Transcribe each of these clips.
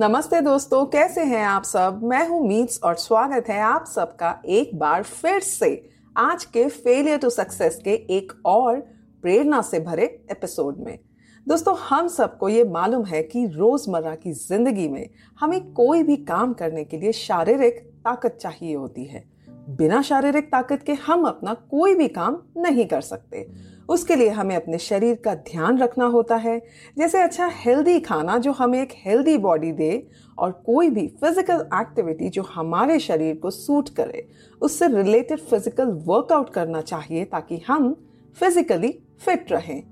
नमस्ते दोस्तों, कैसे हैं आप सब? मैं हूँ मीट्स और स्वागत है आप सबका एक बार फिर से आज के फेलियर टू सक्सेस के एक और प्रेरणा से भरे एपिसोड में। दोस्तों, हम सबको ये मालूम है कि रोज़मर्रा की ज़िंदगी में हमें कोई भी काम करने के लिए शारीरिक ताकत चाहिए होती है। बिना शारीरिक ताकत के हम अपना कोई भी काम नहीं कर सकते। उसके लिए हमें अपने शरीर का ध्यान रखना होता है। जैसे अच्छा हेल्दी खाना जो हमें एक हेल्दी बॉडी दे और कोई भी फ़िज़िकल एक्टिविटी जो हमारे शरीर को सूट करे, उससे रिलेटेड फ़िज़िकल वर्कआउट करना चाहिए ताकि हम फिजिकली फिट रहें।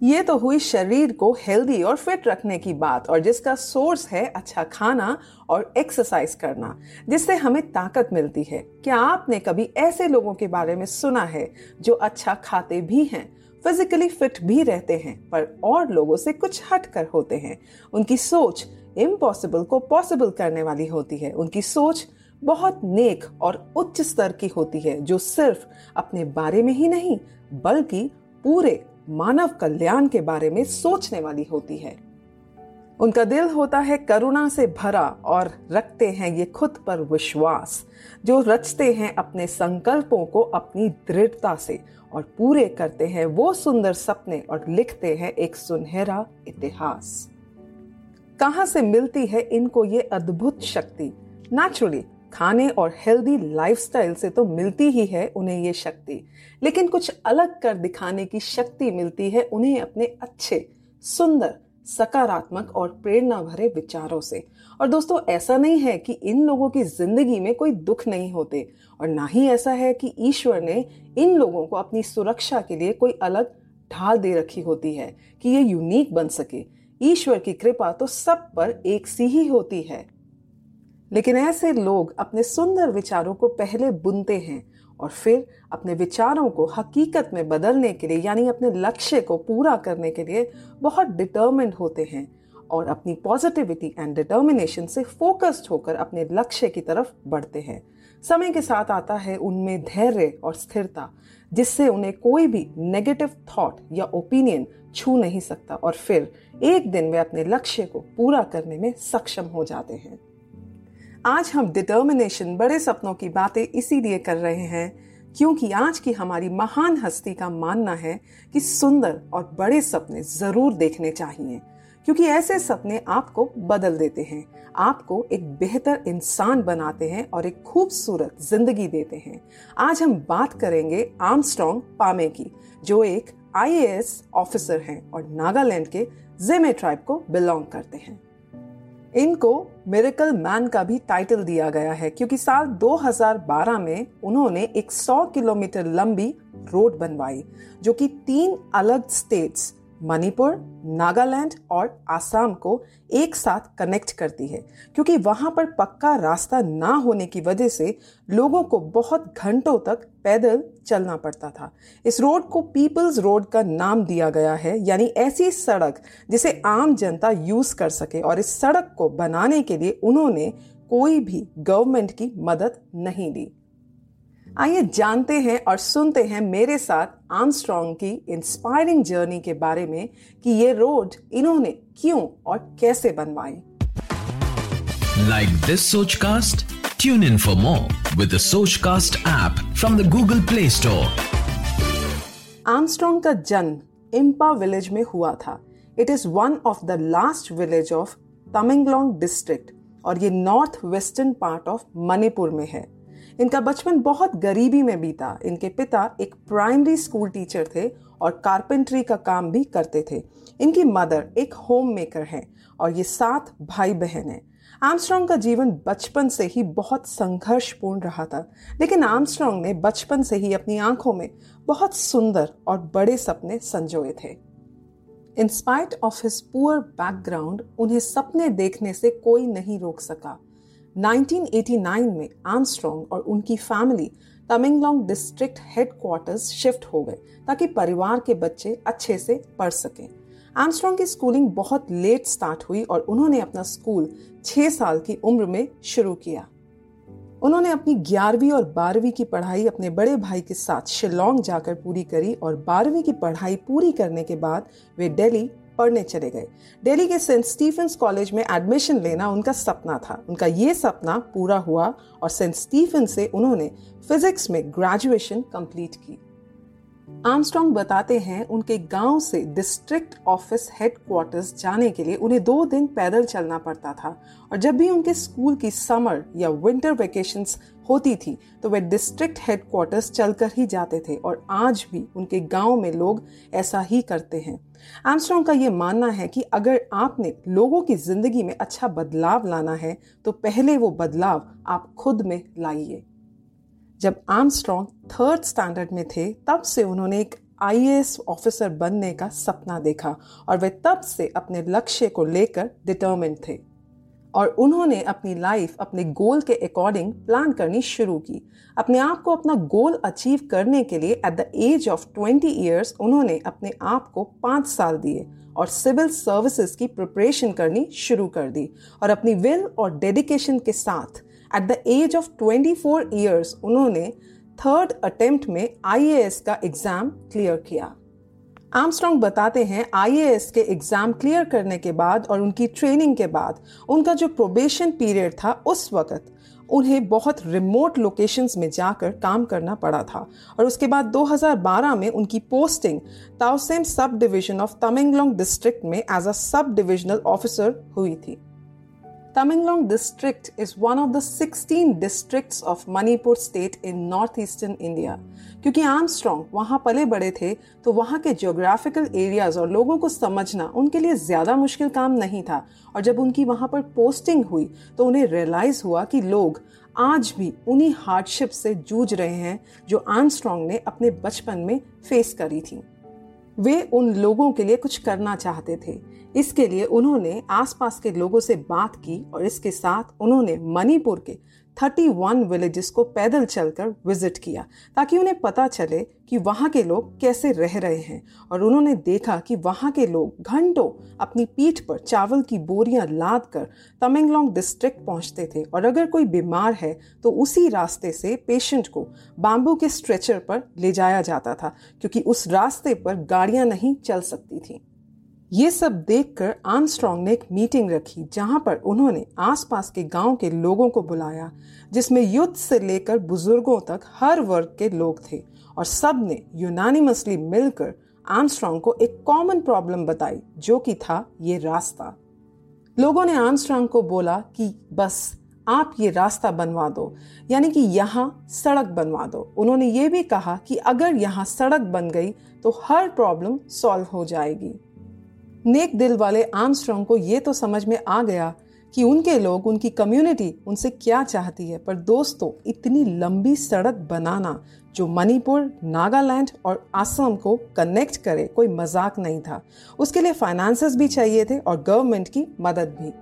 ये तो हुई शरीर को हेल्दी और फिट रखने की बात, और जिसका सोर्स है अच्छा खाना और एक्सरसाइज करना, जिससे हमें ताकत मिलती है। क्या आपने कभी ऐसे लोगों के बारे में सुना है जो अच्छा खाते भी हैं फिजिकली फिट भी रहते हैं, पर और लोगों से कुछ हट कर होते हैं? उनकी सोच इम्पॉसिबल को पॉसिबल करने वाली होती है। उनकी सोच बहुत नेक और उच्च स्तर की होती है, जो सिर्फ़ अपने बारे में ही नहीं, बल्कि पूरे मानव कल्याण के बारे में सोचने वाली होती है। उनका दिल होता है करुणा से भरा और रखते हैं ये खुद पर विश्वास, जो रचते हैं अपने संकल्पों को अपनी दृढ़ता से और पूरे करते हैं वो सुंदर सपने और लिखते हैं एक सुनहरा इतिहास। कहाँ से मिलती है इनको ये अद्भुत शक्ति? नेचुरली खाने और हेल्दी लाइफस्टाइल से तो मिलती ही है उन्हें ये शक्ति। लेकिन कुछ अलग कर दिखाने की शक्ति मिलती है उन्हें अपने अच्छे, सुंदर, सकारात्मक और प्रेरणा भरे विचारों से। और दोस्तों, ऐसा नहीं है कि इन लोगों की ज़िंदगी में कोई दुख नहीं होते। और ना ही ऐसा है कि ईश्वर ने इन लोगों को अपनी सुरक्षा के लिए कोई अलग ढाल दे रखी होती है कि ये यूनिक बन सके। ईश्वर की कृपा तो सब पर एक सी ही होती है। लेकिन ऐसे लोग अपने सुंदर विचारों को पहले बुनते हैं और फिर अपने विचारों को हकीकत में बदलने के लिए, यानी अपने लक्ष्य को पूरा करने के लिए बहुत डिटर्मेंट होते हैं और अपनी पॉजिटिविटी एंड डिटर्मिनेशन से फोकस्ड होकर अपने लक्ष्य की तरफ़ बढ़ते हैं। समय के साथ आता है उनमें धैर्य और स्थिरता, जिससे उन्हें कोई भी नेगेटिव थॉट या ओपिनियन छू नहीं सकता और फिर एक दिन वे अपने लक्ष्य को पूरा करने में सक्षम हो जाते हैं। आज हम डिटर्मिनेशन बड़े सपनों की बातें इसीलिए कर रहे हैं क्योंकि आज की हमारी महान हस्ती का मानना है कि सुंदर और बड़े सपने ज़रूर देखने चाहिए, क्योंकि ऐसे सपने आपको बदल देते हैं, आपको एक बेहतर इंसान बनाते हैं और एक खूबसूरत ज़िंदगी देते हैं। आज हम बात करेंगे आर्मस्ट्रॉन्ग पामे की, जो एक आईएएस ऑफिसर हैं और नागालैंड के जेमे ट्राइब को बिलोंग करते हैं। इनको मेरिकल मैन का भी टाइटल दिया गया है, क्योंकि साल 2012 में उन्होंने एक 100 किलोमीटर लंबी रोड बनवाई, जो कि तीन अलग स्टेट्स मणिपुर, नागालैंड और आसाम को एक साथ कनेक्ट करती है, क्योंकि वहाँ पर पक्का रास्ता ना होने की वजह से लोगों को बहुत घंटों तक पैदल चलना पड़ता था। इस रोड को पीपल्स रोड का नाम दिया गया है, यानी ऐसी सड़क जिसे आम जनता यूज़ कर सके और इस सड़क को बनाने के लिए उन्होंने कोई भी गवर्नमेंट की मदद नहीं ली। आइए जानते हैं और सुनते हैं मेरे साथ आर्मस्ट्रॉन्ग की इंस्पायरिंग जर्नी के बारे में कि ये रोड इन्होंने क्यों और कैसे बनवाई। Like this Sochcast tune in for more with Sochcast app from the Google Play Store Armstrong का जन्म इम्पा विलेज में हुआ था। It is one of the last village of Tamenglong district और ये north western part of Manipur में है। इनका बचपन बहुत गरीबी में बीता। इनके पिता एक प्राइमरी स्कूल टीचर थे और कारपेंट्री का काम भी करते थे। इनकी मदर एक होम मेकर है और ये सात भाई बहन हैं। आर्मस्ट्रॉन्ग का जीवन बचपन से ही बहुत संघर्षपूर्ण रहा था। लेकिन आर्मस्ट्रॉन्ग ने बचपन से ही अपनी आँखों में बहुत सुंदर और बड़े सपने संजोए थे। In spite of his poor background उन्हें सपने देखने से कोई नहीं रोक सका। 1989 में आर्मस्ट्रॉन्ग और उनकी family Tamenglong district headquarters shift हो गए ताकि परिवार के बच्चे अच्छे से पढ़ सकें। आर्मस्ट्रॉन्ग की स्कूलिंग बहुत लेट स्टार्ट हुई और उन्होंने अपना स्कूल छह साल की उम्र में शुरू किया। उन्होंने अपनी ग्यारहवीं और बारहवीं की पढ़ाई अपने बड़े भाई के साथ शिलोंग जाकर पूरी करी और बारहवीं की पढ़ाई पूरी करने के बाद वे दिल्ली पढ़ने चले गए। डेली के सेंट स्टीफेंस कॉलेज में एडमिशन लेना उनका सपना था। उनका ये सपना पूरा हुआ और सेंट स्टीफन से उन्होंने फिजिक्स में ग्रेजुएशन कंप्लीट की। आर्मस्ट्रॉन्ग बताते हैं उनके गाँव से डिस्ट्रिक्ट ऑफ़िस हेडक्वार्टर्स जाने के लिए उन्हें दो दिन पैदल चलना पड़ता था। और जब भी उनके स्कूल की समर या विंटर वेकेशंस होती थी तो वे डिस्ट्रिक्ट हेडक्वार्टर्स चलकर ही जाते थे और आज भी उनके गाँव में लोग ऐसा ही करते हैं। आर्मस्ट्रॉन्ग का ये मानना है कि अगर आपने लोगों की ज़िंदगी में अच्छा बदलाव लाना है तो पहले वो बदलाव आप खुद में लाइए। जब आर्मस्ट्रॉन्ग थर्ड स्टैंडर्ड में थे, तब से उन्होंने एक आईएएस ऑफिसर बनने का सपना देखा और वे तब से अपने लक्ष्य को लेकर डिटर्मिन थे। और उन्होंने अपनी लाइफ अपने गोल के अकॉर्डिंग प्लान करनी शुरू की। अपने आप को अपना गोल अचीव करने के लिए at the age of twenty years उन्होंने अपने आप को पाँच साल दिए और सिविल सर्विसेज़ की प्रिपरेशन करनी शुरू कर दी। और अपनी विल और डेडिकेशन के साथ at the age of 24 years उन्होंने थर्ड अटेम्प्ट में आईएएस का एग्ज़ाम क्लियर किया। आर्मस्ट्रॉन्ग बताते हैं आईएएस के एग्ज़ाम क्लियर करने के बाद और उनकी ट्रेनिंग के बाद, उनका जो प्रोबेशन पीरियड था उस वक्त, उन्हें बहुत रिमोट लोकेशंस में जाकर काम करना पड़ा था। और उसके बाद 2012 में उनकी posting Tousem sub division of Tamenglong district में as a sub divisional officer हुई थी। Tamenglong district is one of the 16 districts of Manipur state in northeastern India. क्योंकि आर्मस्ट्रॉन्ग वहाँ पले बड़े थे तो वहाँ के ज्योग्राफिकल एरियाज़ और लोगों को समझना उनके लिए ज़्यादा मुश्किल काम नहीं था और जब उनकी वहाँ पर पोस्टिंग हुई तो उन्हें रियलाइज़ हुआ कि लोग आज भी उन्हीं हार्डशिप से जूझ रहे हैं जो आर्मस्ट्रॉन्ग ने अपने बचपन में फेस करी थी वे उन लोगों के लिए कुछ करना चाहते थे। इसके लिए उन्होंने आसपास के लोगों से बात की और इसके साथ उन्होंने मणिपुर के 31 विलेजेस को पैदल चलकर विज़िट किया, ताकि उन्हें पता चले कि वहाँ के लोग कैसे रह रहे हैं। और उन्होंने देखा कि वहाँ के लोग घंटों अपनी पीठ पर चावल की बोरियाँ लाद कर तमेंगलोंग डिस्ट्रिक्ट पहुँचते थे। और अगर कोई बीमार है तो उसी रास्ते से पेशेंट को बाम्बू के स्ट्रेचर पर ले जाया जाता था, क्योंकि उस रास्ते पर गाड़ियाँ नहीं चल सकती थी। ये सब देखकर आर्मस्ट्रॉन्ग ने एक मीटिंग रखी, जहाँ पर उन्होंने आसपास के गाँव के लोगों को बुलाया, जिसमें युद्ध से लेकर बुज़ुर्गों तक हर वर्ग के लोग थे, और सबने यूनानिमसली मिलकर आर्मस्ट्रॉन्ग को एक कॉमन प्रॉब्लम बताई, जो कि था ये रास्ता। लोगों ने आर्मस्ट्रॉन्ग को बोला कि, बस, आप ये रास्ता बनवा दो, यानी कि यहाँ सड़क बनवा दो। उन्होंने ये भी कहा कि, अगर यहाँ सड़क बन गई तो हर प्रॉब्लम सॉल्व हो जाएगी। नेक दिल वाले आर्मस्ट्रॉन्ग को ये तो समझ में आ गया कि उनके लोग, उनकी कम्युनिटी उनसे क्या चाहती है। पर दोस्तों, इतनी लंबी सड़क बनाना जो मणिपुर, नागालैंड और असम को कनेक्ट करे, कोई मज़ाक नहीं था। उसके लिए फाइनेंसेस भी चाहिए थे और गवर्नमेंट की मदद भी।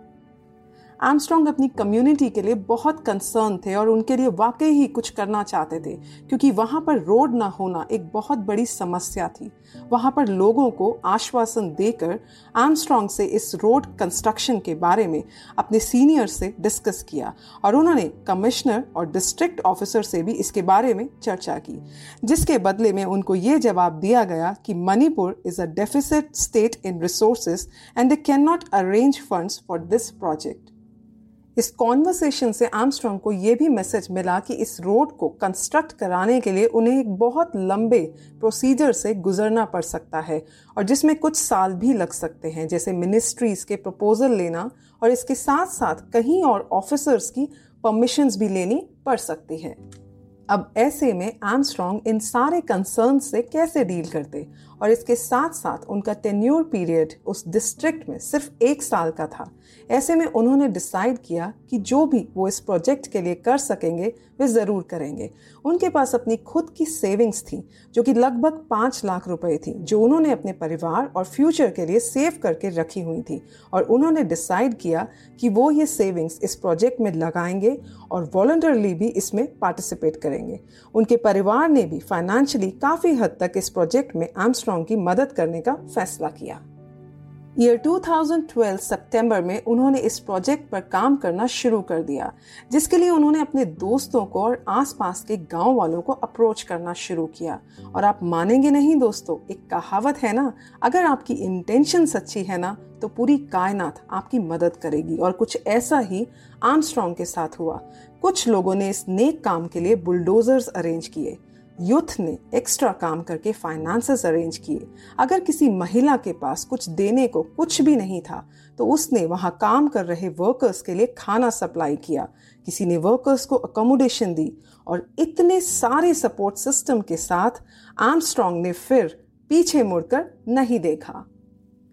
आर्मस्ट्रॉन्ग अपनी कम्युनिटी के लिए बहुत कंसर्न थे और उनके लिए वाकई ही कुछ करना चाहते थे, क्योंकि वहाँ पर रोड ना होना एक बहुत बड़ी समस्या थी। वहाँ पर लोगों को आश्वासन देकर आर्मस्ट्रॉन्ग से इस रोड कंस्ट्रक्शन के बारे में अपने सीनियर से डिस्कस किया और उन्होंने कमिश्नर और डिस्ट्रिक्ट ऑफिसर से भी इसके बारे में चर्चा की, जिसके बदले में उनको ये जवाब दिया गया कि Manipur is a deficit state in resources and they can not arrange funds for this project इस कॉन्वर्सेशन से आर्मस्ट्रॉन्ग को यह भी मैसेज मिला कि इस रोड को कंस्ट्रक्ट कराने के लिए उन्हें एक बहुत लंबे प्रोसीजर से गुजरना पड़ सकता है और जिसमें कुछ साल भी लग सकते हैं, जैसे मिनिस्ट्रीज के प्रपोजल लेना और इसके साथ साथ कहीं और ऑफिसर्स की परमिशंस भी लेनी पड़ सकती है। अब ऐसे में आर्मस्ट्रॉन्ग इन सारे कंसर्न से कैसे डील करते और इसके साथ साथ उनका टेन्यूर पीरियड उस डिस्ट्रिक्ट में सिर्फ़ एक साल का था। ऐसे में उन्होंने डिसाइड किया कि जो भी वो इस प्रोजेक्ट के लिए कर सकेंगे, वे ज़रूर करेंगे। उनके पास अपनी खुद की सेविंग्स थी, जो कि लगभग पाँच लाख रुपए थी, जो उन्होंने अपने परिवार और फ्यूचर के लिए सेव करके रखी हुई थी। और उन्होंने डिसाइड किया कि वो ये सेविंग्स इस प्रोजेक्ट में लगाएँगे और वॉल्टरली भी इसमें पार्टिसिपेट करेंगे। उनके परिवार ने भी फाइनेंशियली काफ़ी हद तक इस प्रोजेक्ट में आर्मस्ट्रॉन्ग की मदद करने का फैसला किया। ईयर 2012 सितंबर में उन्होंने इस प्रोजेक्ट पर काम करना शुरू कर दिया, जिसके लिए उन्होंने अपने दोस्तों को और आसपास के गाँव वालों को अप्रोच करना शुरू किया। और आप मानेंगे नहीं दोस्तों, एक कहावत है ना, अगर आपकी इंटेंशन सच्ची है ना तो पूरी कायनात आपकी मदद करेगी। और कुछ ऐसा ही आर्मस्ट्रॉन्ग के साथ हुआ। कुछ लोगों ने इस नेक काम के लिए बुलडोजर्स अरेंज किए। यूथ ने एक्स्ट्रा काम करके फाइनेंसेस अरेंज किए। अगर किसी महिला के पास कुछ देने को कुछ भी नहीं था तो उसने वहाँ काम कर रहे वर्कर्स के लिए खाना सप्लाई किया। किसी ने वर्कर्स को अकोमोडेशन दी और इतने सारे सपोर्ट सिस्टम के साथ आर्मस्ट्रॉन्ग ने फिर पीछे मुड़कर नहीं देखा।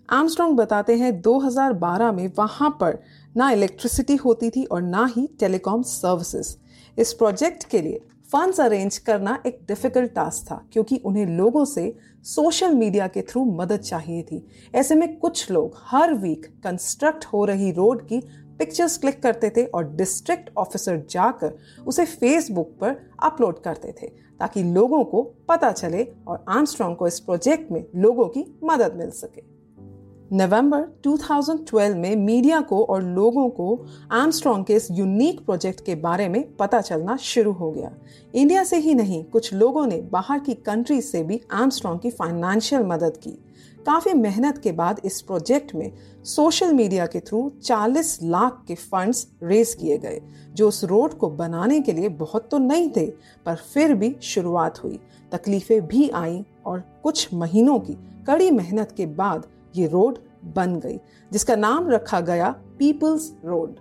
आर्मस्ट्रॉन्ग बताते हैं 2012 में वहाँ पर ना इलेक्ट्रिसिटी होती थी और ना ही टेलीकॉम सर्विसेज़ इस प्रोजेक्ट के लिए फंड्स अरेंज करना एक डिफ़िकल्ट टास्क था, क्योंकि उन्हें लोगों से सोशल मीडिया के थ्रू मदद चाहिए थी। ऐसे में कुछ लोग हर वीक कंस्ट्रक्ट हो रही रोड की पिक्चर्स क्लिक करते थे और डिस्ट्रिक्ट ऑफिसर जाकर उसे फेसबुक पर अपलोड करते थे, ताकि लोगों को पता चले और आर्मस्ट्रॉन्ग को इस प्रोजेक्ट में लोगों की मदद मिल सके। नवंबर 2012 में मीडिया को और लोगों को आर्मस्ट्रॉन्ग के इस यूनिक प्रोजेक्ट के बारे में पता चलना शुरू हो गया। इंडिया से ही नहीं, कुछ लोगों ने बाहर की कंट्री से भी आर्मस्ट्रॉन्ग की फाइनेंशियल मदद की। काफ़ी मेहनत के बाद इस प्रोजेक्ट में सोशल मीडिया के थ्रू 40 लाख के फंड्स रेज किए गए, जो उस रोड को बनाने के लिए बहुत तो नहीं थे, पर फिर भी शुरुआत हुई। तकलीफें भी आई और कुछ महीनों की कड़ी मेहनत के बाद ये रोड बन गई, जिसका नाम रखा गया पीपल्स रोड।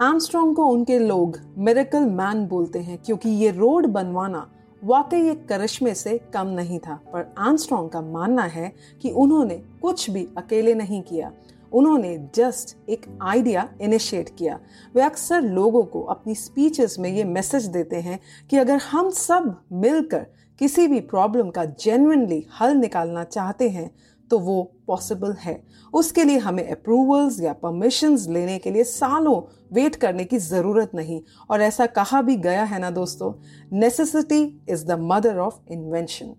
आर्मस्ट्रॉन्ग को उनके लोग मेरेकल मैन बोलते हैं, क्योंकि ये रोड बनवाना वाकई एक करिश्मे से कम नहीं था। पर आर्मस्ट्रॉन्ग का मानना है कि उन्होंने कुछ भी अकेले नहीं किया। उन्होंने जस्ट एक आइडिया इनिशिएट किया। वे अक्सर लोगों को अपनी स्पीचेस में ये मैसेज देते हैं कि अगर हम सब मिलकर किसी भी प्रॉब्लम का जेन्युइनली हल निकालना चाहते हैं तो वो पॉसिबल है। उसके लिए हमें अप्रूवल्स या परमिशंस लेने के लिए सालों वेट करने की ज़रूरत नहीं। और ऐसा कहा भी गया है ना दोस्तों necessity is the mother of invention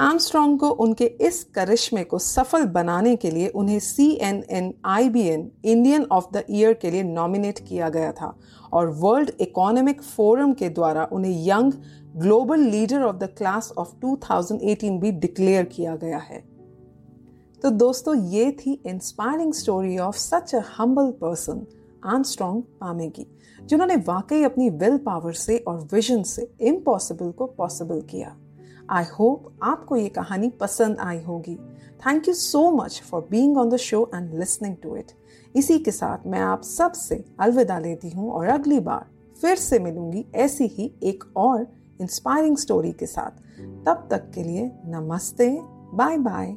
Armstrong को उनके इस करिश्मे को सफल बनाने के लिए उन्हें C N N I B N Indian of the year के लिए नॉमिनेट किया गया था। और वर्ल्ड इकोनॉमिक फोरम के द्वारा उन्हें young global leader of the class of 2018 भी डिक्लेयर किया गया है। तो दोस्तों, ये थी inspiring story of such a humble person Armstrong Pame की जिन्होंने वाकई अपनी विल पावर से और विजन से इम्पॉसिबल को पॉसिबल किया। आई होप आपको ये कहानी पसंद आई होगी। Thank you so much for being on the show and listening to it इसी के साथ मैं आप सबसे अलविदा लेती हूँ और अगली बार फिर से मिलूँगी ऐसी ही एक और इंस्पायरिंग स्टोरी के साथ। तब तक के लिए नमस्ते बाय बाय